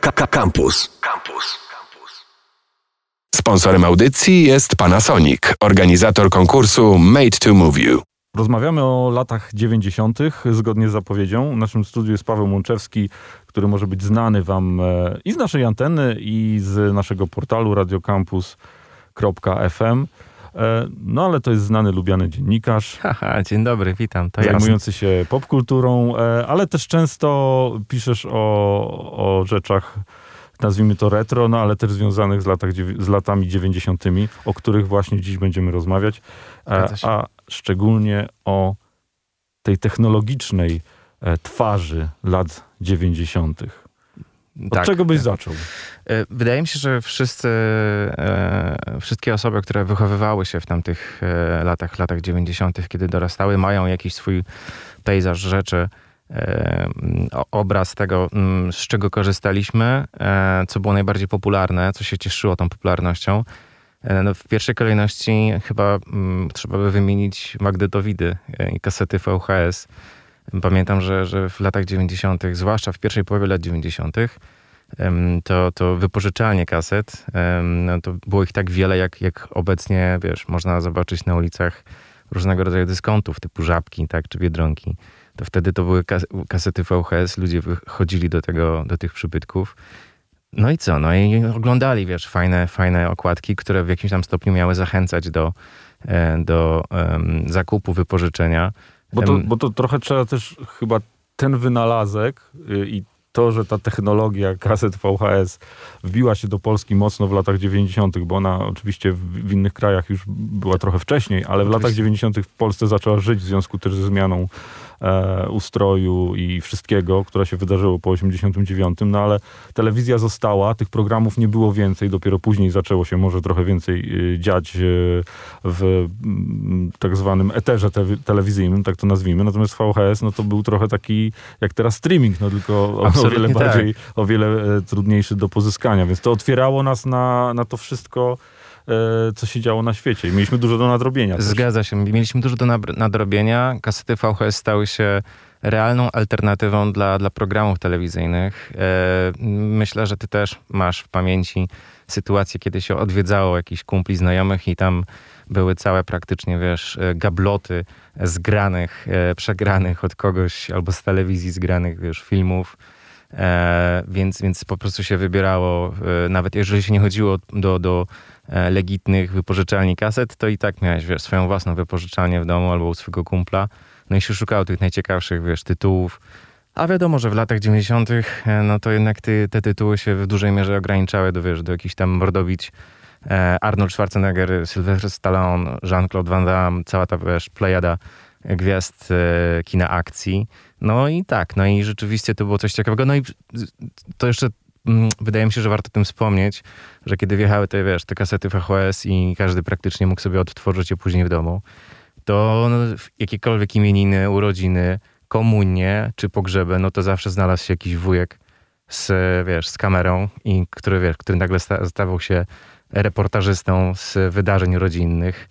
Campus. Campus. Sponsorem audycji jest Panasonic, organizator konkursu Made to Move You. Rozmawiamy o latach 90. zgodnie z zapowiedzią. W naszym studiu jest Paweł Łączewski, który może być znany Wam e, i z naszej anteny, i z naszego portalu radiocampus.fm. E, no ale to jest znany, lubiany dziennikarz. Haha, dzień dobry, witam. To zajmujący jasne. się popkulturą, e, ale też często piszesz o, o rzeczach nazwijmy to retro, no ale też związanych z, latach, z latami 90., o których właśnie dziś będziemy rozmawiać, a, a szczególnie o tej technologicznej e, twarzy lat 90. Od tak. czego byś zaczął? E, wydaje mi się, że wszyscy, e, wszystkie osoby, które wychowywały się w tamtych latach, latach 90., kiedy dorastały, mają jakiś swój pejzaż rzeczy, obraz tego, mm, z czego korzystaliśmy, e, co było najbardziej popularne, co się cieszyło tą popularnością. E, no, w pierwszej kolejności chyba mm, trzeba by wymienić Dowidy e, i kasety VHS. Pamiętam, że, że w latach 90., zwłaszcza w pierwszej połowie lat 90., to, to wypożyczalnie kaset, no, to było ich tak wiele, jak, jak obecnie, wiesz, można zobaczyć na ulicach różnego rodzaju dyskontów, typu Żabki, tak, czy Biedronki to wtedy to były kasety VHS, ludzie chodzili do, tego, do tych przybytków. No i co? No i oglądali, wiesz, fajne, fajne okładki, które w jakimś tam stopniu miały zachęcać do, e, do um, zakupu, wypożyczenia. Bo to, bo to trochę trzeba też chyba ten wynalazek y, i to, że ta technologia kaset VHS wbiła się do Polski mocno w latach 90., bo ona oczywiście w, w innych krajach już była trochę wcześniej, ale w latach 90. w Polsce zaczęła żyć w związku też ze zmianą e, ustroju i wszystkiego, które się wydarzyło po 89, no ale telewizja została, tych programów nie było więcej, dopiero później zaczęło się może trochę więcej y, dziać y, w mm, tak zwanym eterze te telewizyjnym, tak to nazwijmy, natomiast VHS, no to był trochę taki, jak teraz streaming, no tylko o, o wiele tak. bardziej, o wiele e, trudniejszy do pozyskania, więc to otwierało nas na, na to wszystko, E, co się działo na świecie. I mieliśmy dużo do nadrobienia. Też. Zgadza się. Mieliśmy dużo do nadrobienia. Kasety VHS stały się realną alternatywą dla, dla programów telewizyjnych. E, myślę, że ty też masz w pamięci sytuację, kiedy się odwiedzało jakichś kumpli znajomych i tam były całe praktycznie, wiesz, e, gabloty zgranych, przegranych od kogoś albo z telewizji zgranych, wiesz, filmów. Więc, więc po prostu się wybierało, nawet jeżeli się nie chodziło do, do E, legitnych wypożyczalni kaset, to i tak miałeś, wiesz, swoją własną wypożyczalnię w domu albo u swojego kumpla. No i się szukało tych najciekawszych, wiesz, tytułów. A wiadomo, że w latach 90., e, no to jednak ty, te tytuły się w dużej mierze ograniczały do, wiesz, do jakichś tam mordobić e, Arnold Schwarzenegger, Sylvester Stallone, Jean-Claude Van Damme, cała ta, wiesz, plejada gwiazd kina akcji. No i tak, no i rzeczywiście to było coś ciekawego. No i to jeszcze Mm, wydaje mi się, że warto o tym wspomnieć, że kiedy wjechały te, wiesz, te kasety VHS i każdy praktycznie mógł sobie odtworzyć je później w domu, to no, jakiekolwiek imieniny, urodziny, komunie czy pogrzeby, no to zawsze znalazł się jakiś wujek z, wiesz, z kamerą, i który, wiesz, który nagle stawał się reportażystą z wydarzeń rodzinnych.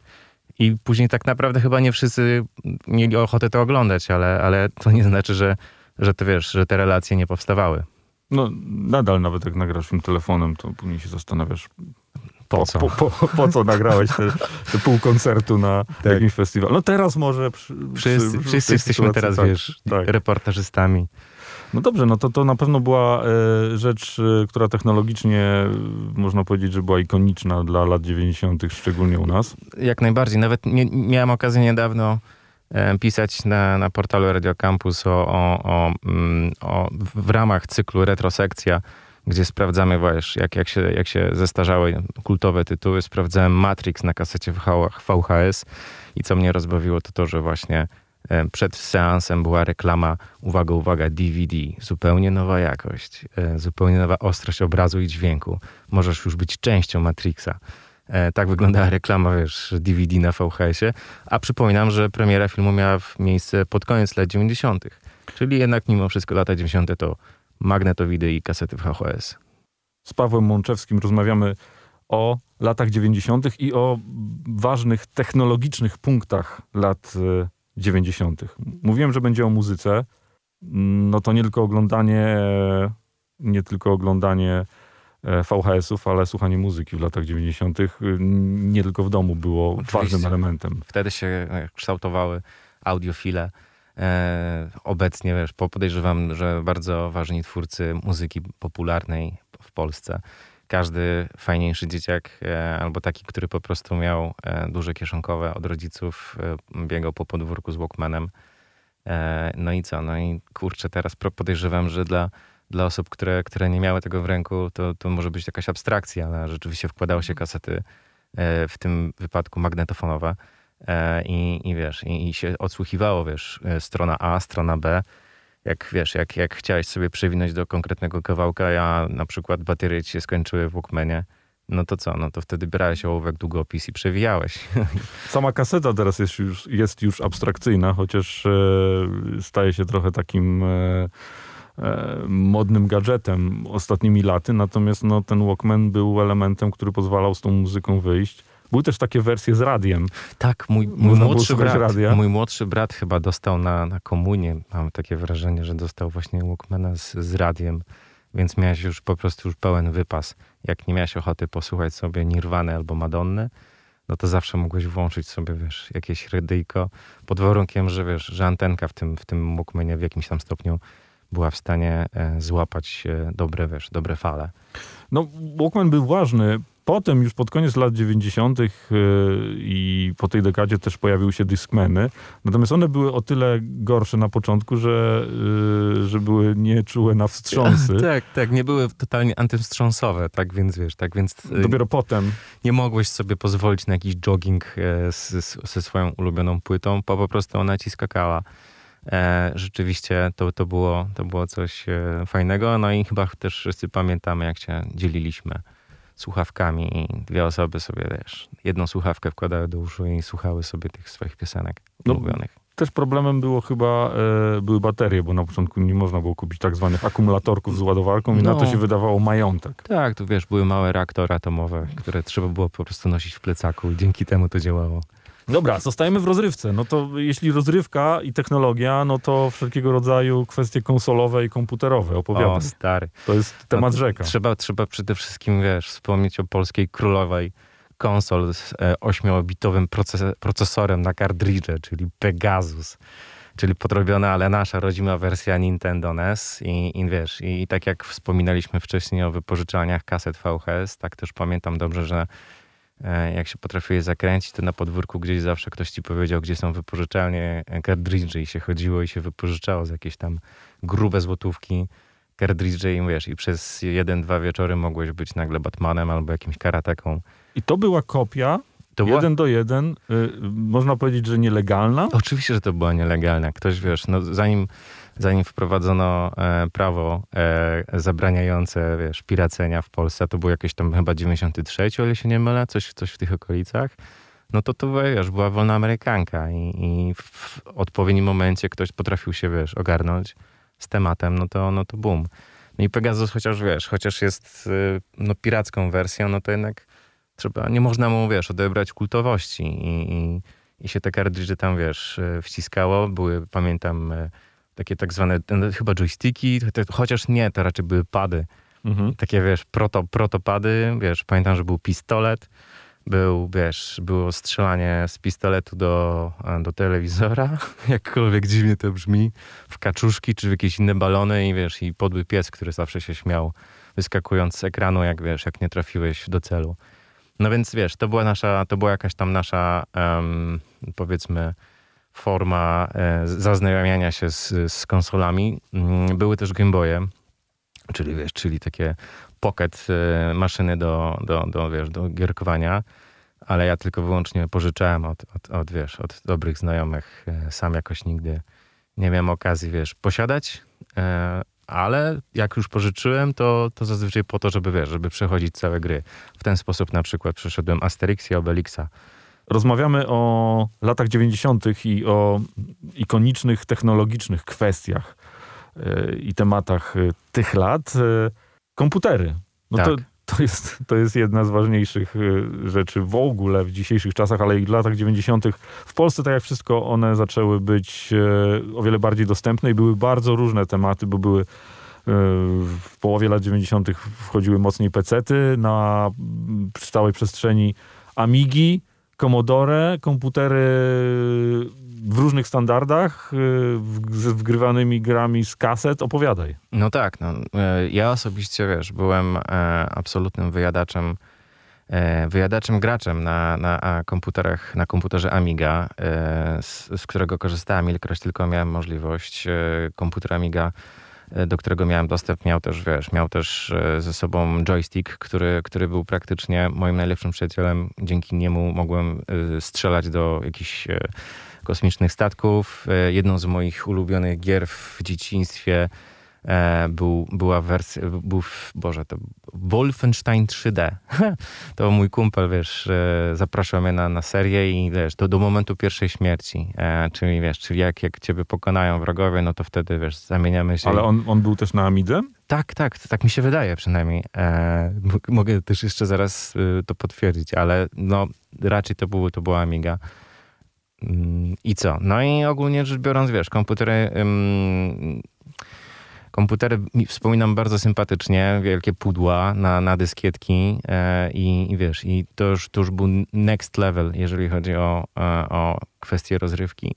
I później tak naprawdę chyba nie wszyscy mieli ochotę to oglądać, ale, ale to nie znaczy, że, że, te, wiesz, że te relacje nie powstawały. No, nadal nawet jak nagrasz film telefonem, to później się zastanawiasz, po, po co? Po, po, po, co nagrałeś te, te pół koncertu na tak. jakimś festiwalu? No teraz może... Przy, wszyscy, przy, wszyscy jesteśmy teraz, tak, wiesz, tak. reportażystami. No dobrze, no to, to na pewno była e, rzecz, e, która technologicznie e, można powiedzieć, że była ikoniczna dla lat 90., szczególnie u nas. Jak najbardziej. Nawet nie, miałem okazję niedawno pisać na, na portalu Radio Campus o, o, o, mm, o, w ramach cyklu Retrosekcja, gdzie sprawdzamy właśnie, jak, jak, się, jak się zestarzały kultowe tytuły. Sprawdzałem Matrix na kasecie VHS i co mnie rozbawiło, to to, że właśnie przed seansem była reklama, uwaga, uwaga, DVD, zupełnie nowa jakość, e, zupełnie nowa ostrość obrazu i dźwięku. Możesz już być częścią Matrixa. E, tak wyglądała reklama, wiesz, DVD na VHS-ie. A przypominam, że premiera filmu miała miejsce pod koniec lat 90. Czyli jednak mimo wszystko lata 90. to magnetowidy i kasety VHS. Z Pawłem Mączewskim rozmawiamy o latach 90. i o ważnych technologicznych punktach lat 90. E, Mówiłem, że będzie o muzyce. No to nie tylko oglądanie nie tylko oglądanie e, VHS-ów, ale słuchanie muzyki w latach 90. y, nie tylko w domu było Oczywiście. ważnym elementem. Wtedy się e, kształtowały audiofile. E, obecnie, wiesz, po- podejrzewam, że bardzo ważni twórcy muzyki popularnej w Polsce. Każdy fajniejszy dzieciak, e, albo taki, który po prostu miał e, duże kieszonkowe od rodziców, e, biegał po podwórku z Walkmanem. No i co? No i kurczę, teraz podejrzewam, że dla, dla osób, które, które nie miały tego w ręku, to, to może być jakaś abstrakcja, ale rzeczywiście wkładało się kasety, e, w tym wypadku magnetofonowe. I, I wiesz, i, i się odsłuchiwało, wiesz, strona A, strona B. Jak wiesz, jak, jak chciałeś sobie przewinąć do konkretnego kawałka, ja na przykład baterie ci się skończyły w Walkmanie, no to co? No to wtedy brałeś ołówek, długopis i przewijałeś. Sama kaseta teraz jest już, jest już abstrakcyjna, chociaż e, staje się trochę takim e, e, modnym gadżetem ostatnimi laty, natomiast no, ten Walkman był elementem, który pozwalał z tą muzyką wyjść. Były też takie wersje z radiem. Tak, mój, mój, młodszy brat, radia? mój młodszy brat chyba dostał na, na komunię, mam takie wrażenie, że dostał właśnie Walkmana z, z radiem, więc miałeś już po prostu już pełen wypas. Jak nie miałeś ochoty posłuchać sobie Nirwany albo Madonny, no to zawsze mogłeś włączyć sobie, wiesz, jakieś radyjko, pod warunkiem, że wiesz, że antenka w tym, w tym Walkmanie w jakimś tam stopniu była w stanie e, złapać e, dobre, wiesz, dobre fale. No, Walkman był ważny. Potem już pod koniec lat 90. y, i po tej dekadzie też pojawiły się Discmany. Natomiast one były o tyle gorsze na początku, że, y, że były nieczułe na wstrząsy. tak, tak, nie były totalnie antywstrząsowe, tak więc wiesz, tak więc e, Dopiero potem nie mogłeś sobie pozwolić na jakiś jogging e, ze swoją ulubioną płytą, bo po prostu ona ci skakała. E, rzeczywiście to, to, było, to było coś e, fajnego. No i chyba też wszyscy pamiętamy, jak się dzieliliśmy słuchawkami i dwie osoby sobie, wiesz, jedną słuchawkę wkładały do uszu i słuchały sobie tych swoich piosenek No, ulubionych. też problemem było chyba, e, były baterie, bo na początku nie można było kupić tak zwanych akumulatorków z ładowarką i na No. to się wydawało majątek. Tak, tu wiesz, były małe reaktory atomowe, które trzeba było po prostu nosić w plecaku i dzięki temu to działało. Dobra, zostajemy w rozrywce. No to jeśli rozrywka i technologia, no to wszelkiego rodzaju kwestie konsolowe i komputerowe. O, Opowiadam. stary. To jest temat No, rzeka. Trzeba, trzeba przede wszystkim, wiesz, wspomnieć o polskiej królowej konsol z e, 8-bitowym proces- procesorem na kartridże, czyli Pegasus. Czyli podrobiona, ale nasza rodzima wersja Nintendo NES i, i wiesz, i tak jak wspominaliśmy wcześniej o wypożyczalniach kaset VHS, tak też pamiętam dobrze, że jak się potrafiłeś zakręcić, to na podwórku gdzieś zawsze ktoś ci powiedział, gdzie są wypożyczalnie e, kartridży i się chodziło i się wypożyczało z jakieś tam grube złotówki kartridże i wiesz, i przez jeden, dwa wieczory mogłeś być nagle Batmanem albo jakimś karateką. I to była kopia, To była... jeden do jeden, y, można powiedzieć, że nielegalna. Oczywiście, że to była nielegalna. Ktoś, wiesz, no zanim, zanim wprowadzono e, prawo e, zabraniające, wiesz, piracenia w Polsce, to było jakieś tam chyba 93, o ile się nie mylę, coś, coś w tych okolicach, no to to, wiesz, była wolna amerykanka i, i w odpowiednim momencie ktoś potrafił się, wiesz, ogarnąć z tematem, no to, no to boom. No i Pegasus chociaż, wiesz, chociaż jest y, no, piracką wersją, no to jednak trzeba, nie można mu, wiesz, odebrać kultowości i, i, i się te kartridże tam, wiesz, y, wciskało. Były, pamiętam, y, takie tak zwane, chyba joysticki, chociaż nie, to raczej były pady. Mhm. Takie, wiesz, proto, protopady, wiesz, pamiętam, że był pistolet, był, wiesz, było strzelanie z pistoletu do, do telewizora, jakkolwiek dziwnie to brzmi, w kaczuszki czy w jakieś inne balony i wiesz, i podły pies, który zawsze się śmiał, wyskakując z ekranu, jak wiesz, jak nie trafiłeś do celu. No więc wiesz, to była nasza, to była jakaś tam nasza, em, powiedzmy, forma e, zaznajamiania się z, z konsolami. Mm, Były też Game czyli wiesz, czyli takie pocket e, maszyny do, do, do, wiesz, do gierkowania, ale ja tylko wyłącznie pożyczałem od, od, od, wiesz, od dobrych znajomych. E, Sam jakoś nigdy nie miałem okazji, wiesz, posiadać, ale jak już pożyczyłem, to, to zazwyczaj po to, żeby, wiesz, żeby przechodzić całe gry. W ten sposób na przykład przeszedłem Asterix i Obelixa. Rozmawiamy o latach 90. i o ikonicznych, technologicznych kwestiach y, i tematach y, tych lat. Y, Komputery. No Tak. to, to, jest, to jest jedna z ważniejszych rzeczy w ogóle w dzisiejszych czasach, ale i w latach 90. W Polsce, tak jak wszystko, one zaczęły być o wiele bardziej dostępne i były bardzo różne tematy, bo były w połowie lat 90. wchodziły mocniej pecety, na stałej przestrzeni Amigi, Commodore, komputery w różnych standardach, z wgrywanymi grami z kaset. Opowiadaj. No tak, no, ja osobiście, wiesz, byłem absolutnym wyjadaczem E, wyjadaczem graczem na, na komputerach, na komputerze Amiga, e, z, z, którego korzystałem ilekroć tylko miałem możliwość. E, komputer Amiga, do którego miałem dostęp, miał też, wiesz, miał też ze sobą joystick, który, który był praktycznie moim najlepszym przyjacielem. Dzięki niemu mogłem strzelać do jakichś kosmicznych statków. Jedną z moich ulubionych gier w dzieciństwie E, był, była wersja, był, Boże, to Wolfenstein 3D. to mój kumpel, wiesz, zapraszał mnie na, na serię i wiesz, do, do momentu pierwszej śmierci. E, czyli wiesz, czyli jak, jak ciebie pokonają wrogowie, no to wtedy, wiesz, zamieniamy się. Ale on, on był też na Amidze? Tak, tak, tak mi się wydaje przynajmniej. E, mogę też jeszcze zaraz y, to potwierdzić, ale no raczej to, było, to była Amiga. Mm, I co? No i ogólnie rzecz biorąc, wiesz, komputery Komputery wspominam bardzo sympatycznie, wielkie pudła na, na dyskietki e, i, i, wiesz, i to już, to już był next level, jeżeli chodzi o, e, o kwestie rozrywki.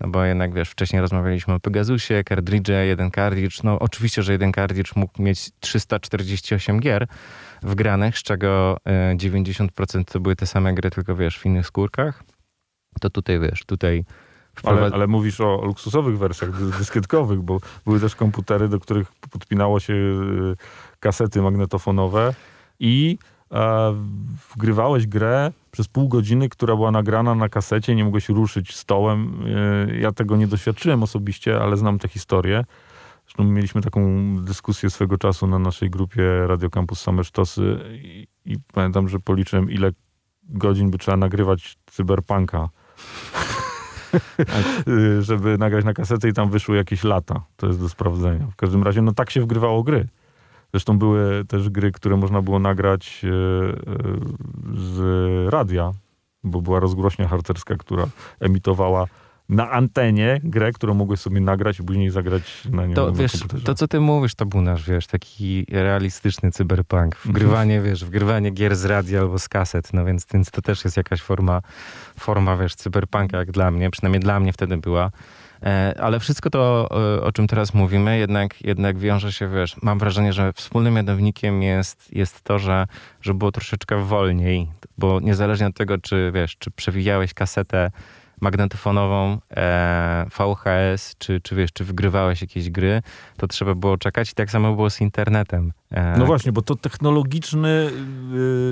No bo jednak, wiesz, wcześniej rozmawialiśmy o Pegasusie, kartridże, jeden kartridż. No oczywiście, że jeden kartridż mógł mieć 348 gier wgranych, z czego 90% e, to były te same gry, tylko wiesz, w innych skórkach. To tutaj, wiesz, tutaj ale, ale, mówisz o luksusowych wersjach dyskietkowych, bo były też komputery, do których podpinało się y, kasety magnetofonowe i e, wgrywałeś grę przez pół godziny, która była nagrana na kasecie, nie mogłeś ruszyć stołem. E, ja tego nie doświadczyłem osobiście, ale znam tę historię. Zresztą mieliśmy taką dyskusję swego czasu na naszej grupie Radio Campus Same Sztosy i, i pamiętam, że policzyłem ile godzin by trzeba nagrywać cyberpunka żeby nagrać na kasetę i tam wyszły jakieś lata. To jest do sprawdzenia. W każdym razie, no tak się wgrywało gry. Zresztą były też gry, które można było nagrać e, e, z radia, bo była rozgłośnia harcerska, która emitowała na antenie grę, którą mogłeś sobie nagrać i później zagrać na nią to, wiesz. To, co ty mówisz, to był nasz, wiesz, taki realistyczny cyberpunk. Wgrywanie, wiesz, wgrywanie gier z radia albo z kaset, no więc, więc to też jest jakaś forma, forma, wiesz, cyberpunka jak dla mnie, przynajmniej dla mnie wtedy była. E, ale wszystko to, o czym teraz mówimy, jednak, jednak wiąże się, wiesz, mam wrażenie, że wspólnym mianownikiem jest, jest to, że, że było troszeczkę wolniej, bo niezależnie od tego, czy, wiesz, czy przewijałeś kasetę magnetofonową, e, VHS, czy, czy wiesz, czy wygrywałeś jakieś gry, to trzeba było czekać i tak samo było z internetem. E, no właśnie, bo to technologiczny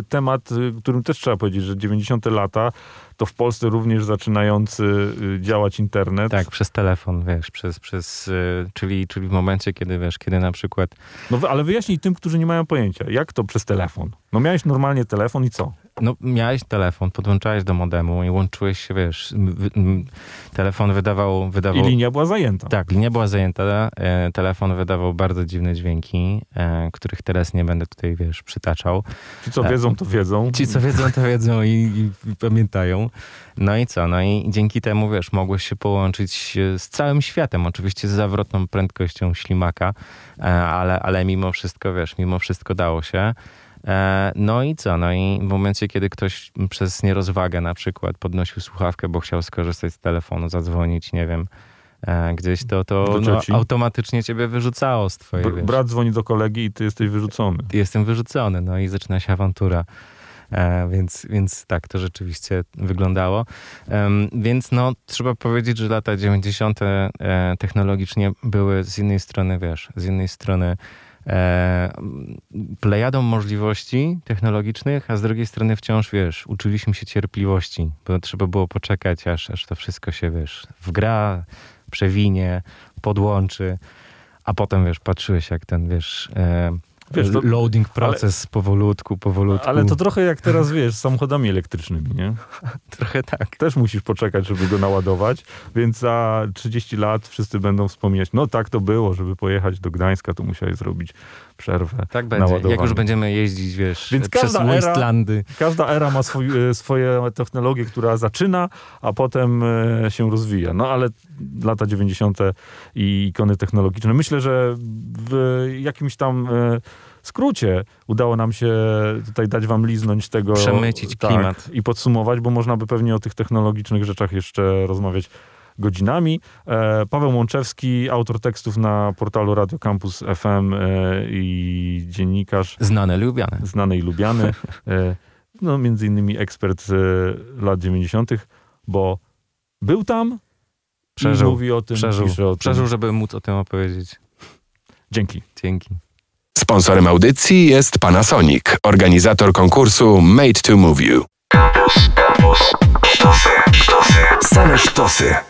y, temat, y, którym też trzeba powiedzieć, że 90. lata to w Polsce również zaczynający y, działać internet. Tak, przez telefon, wiesz, przez, przez, y, czyli, czyli w momencie, kiedy wiesz, kiedy na przykład... No ale wyjaśnij tym, którzy nie mają pojęcia, jak to przez telefon? No miałeś normalnie telefon i co? No, miałeś telefon, podłączałeś do modemu i łączyłeś się, wiesz, telefon wydawał, wydawał... I linia była zajęta. Tak, linia była zajęta, e, telefon wydawał bardzo dziwne dźwięki, e, których teraz nie będę tutaj, wiesz, przytaczał. Ci, co wiedzą, to wiedzą. Ci, co wiedzą, to wiedzą i, i, i No i co? No i dzięki temu, wiesz, mogłeś się połączyć z całym światem, oczywiście z zawrotną prędkością ślimaka, e, ale, ale mimo wszystko, wiesz, mimo wszystko dało się. E, no i co? No i w momencie, kiedy ktoś przez nierozwagę na przykład podnosił słuchawkę, bo chciał skorzystać z telefonu, zadzwonić, nie wiem, e, gdzieś, to, to no, automatycznie ciebie wyrzucało z twojej... Br brat dzwoni do kolegi i ty jesteś wyrzucony. Jestem wyrzucony, no i zaczyna się awantura. E, więc, więc tak to rzeczywiście wyglądało. Więc no, trzeba powiedzieć, że lata 90. E, technologicznie były z jednej strony, wiesz, z jednej strony e, plejadą możliwości technologicznych, a z drugiej strony wciąż, wiesz, uczyliśmy się cierpliwości, bo trzeba było poczekać, aż, aż to wszystko się, wiesz, wgra, przewinie, podłączy, a potem, wiesz, patrzyłeś jak ten, wiesz... Wiesz, to, loading proces ale, powolutku, powolutku. Ale to trochę jak teraz, wiesz, z samochodami elektrycznymi, nie? trochę tak. Też musisz poczekać, żeby go naładować, więc za 30 lat wszyscy będą wspominać, no tak to było, żeby pojechać do Gdańska, to musiałeś zrobić przerwę. Tak będzie. Jak już będziemy jeździć, wiesz, Więc przez każda era-. Każda era ma swój, e, swoje technologie, która zaczyna, a potem e, się rozwija. No ale lata 90. i ikony technologiczne. Myślę, że w jakimś tam e, skrócie udało nam się tutaj dać wam liznąć tego. Przemycić tak, klimat. I podsumować, bo można by pewnie o tych technologicznych rzeczach jeszcze rozmawiać godzinami. E, Paweł Łączewski, autor tekstów na portalu Radio Campus FM e, i dziennikarz Znane, lubiane. znany i lubiany. E, No, między innymi ekspert lat 90., bo był tam Przeżył. i mówi o tym, Przeżył, o tym. przeżył, żeby móc o tym opowiedzieć. Dzięki. Dzięki. Sponsorem audycji jest Panasonic, organizator konkursu Made to Move You. Campus, campus, sztosy, sztosy, same sztosy.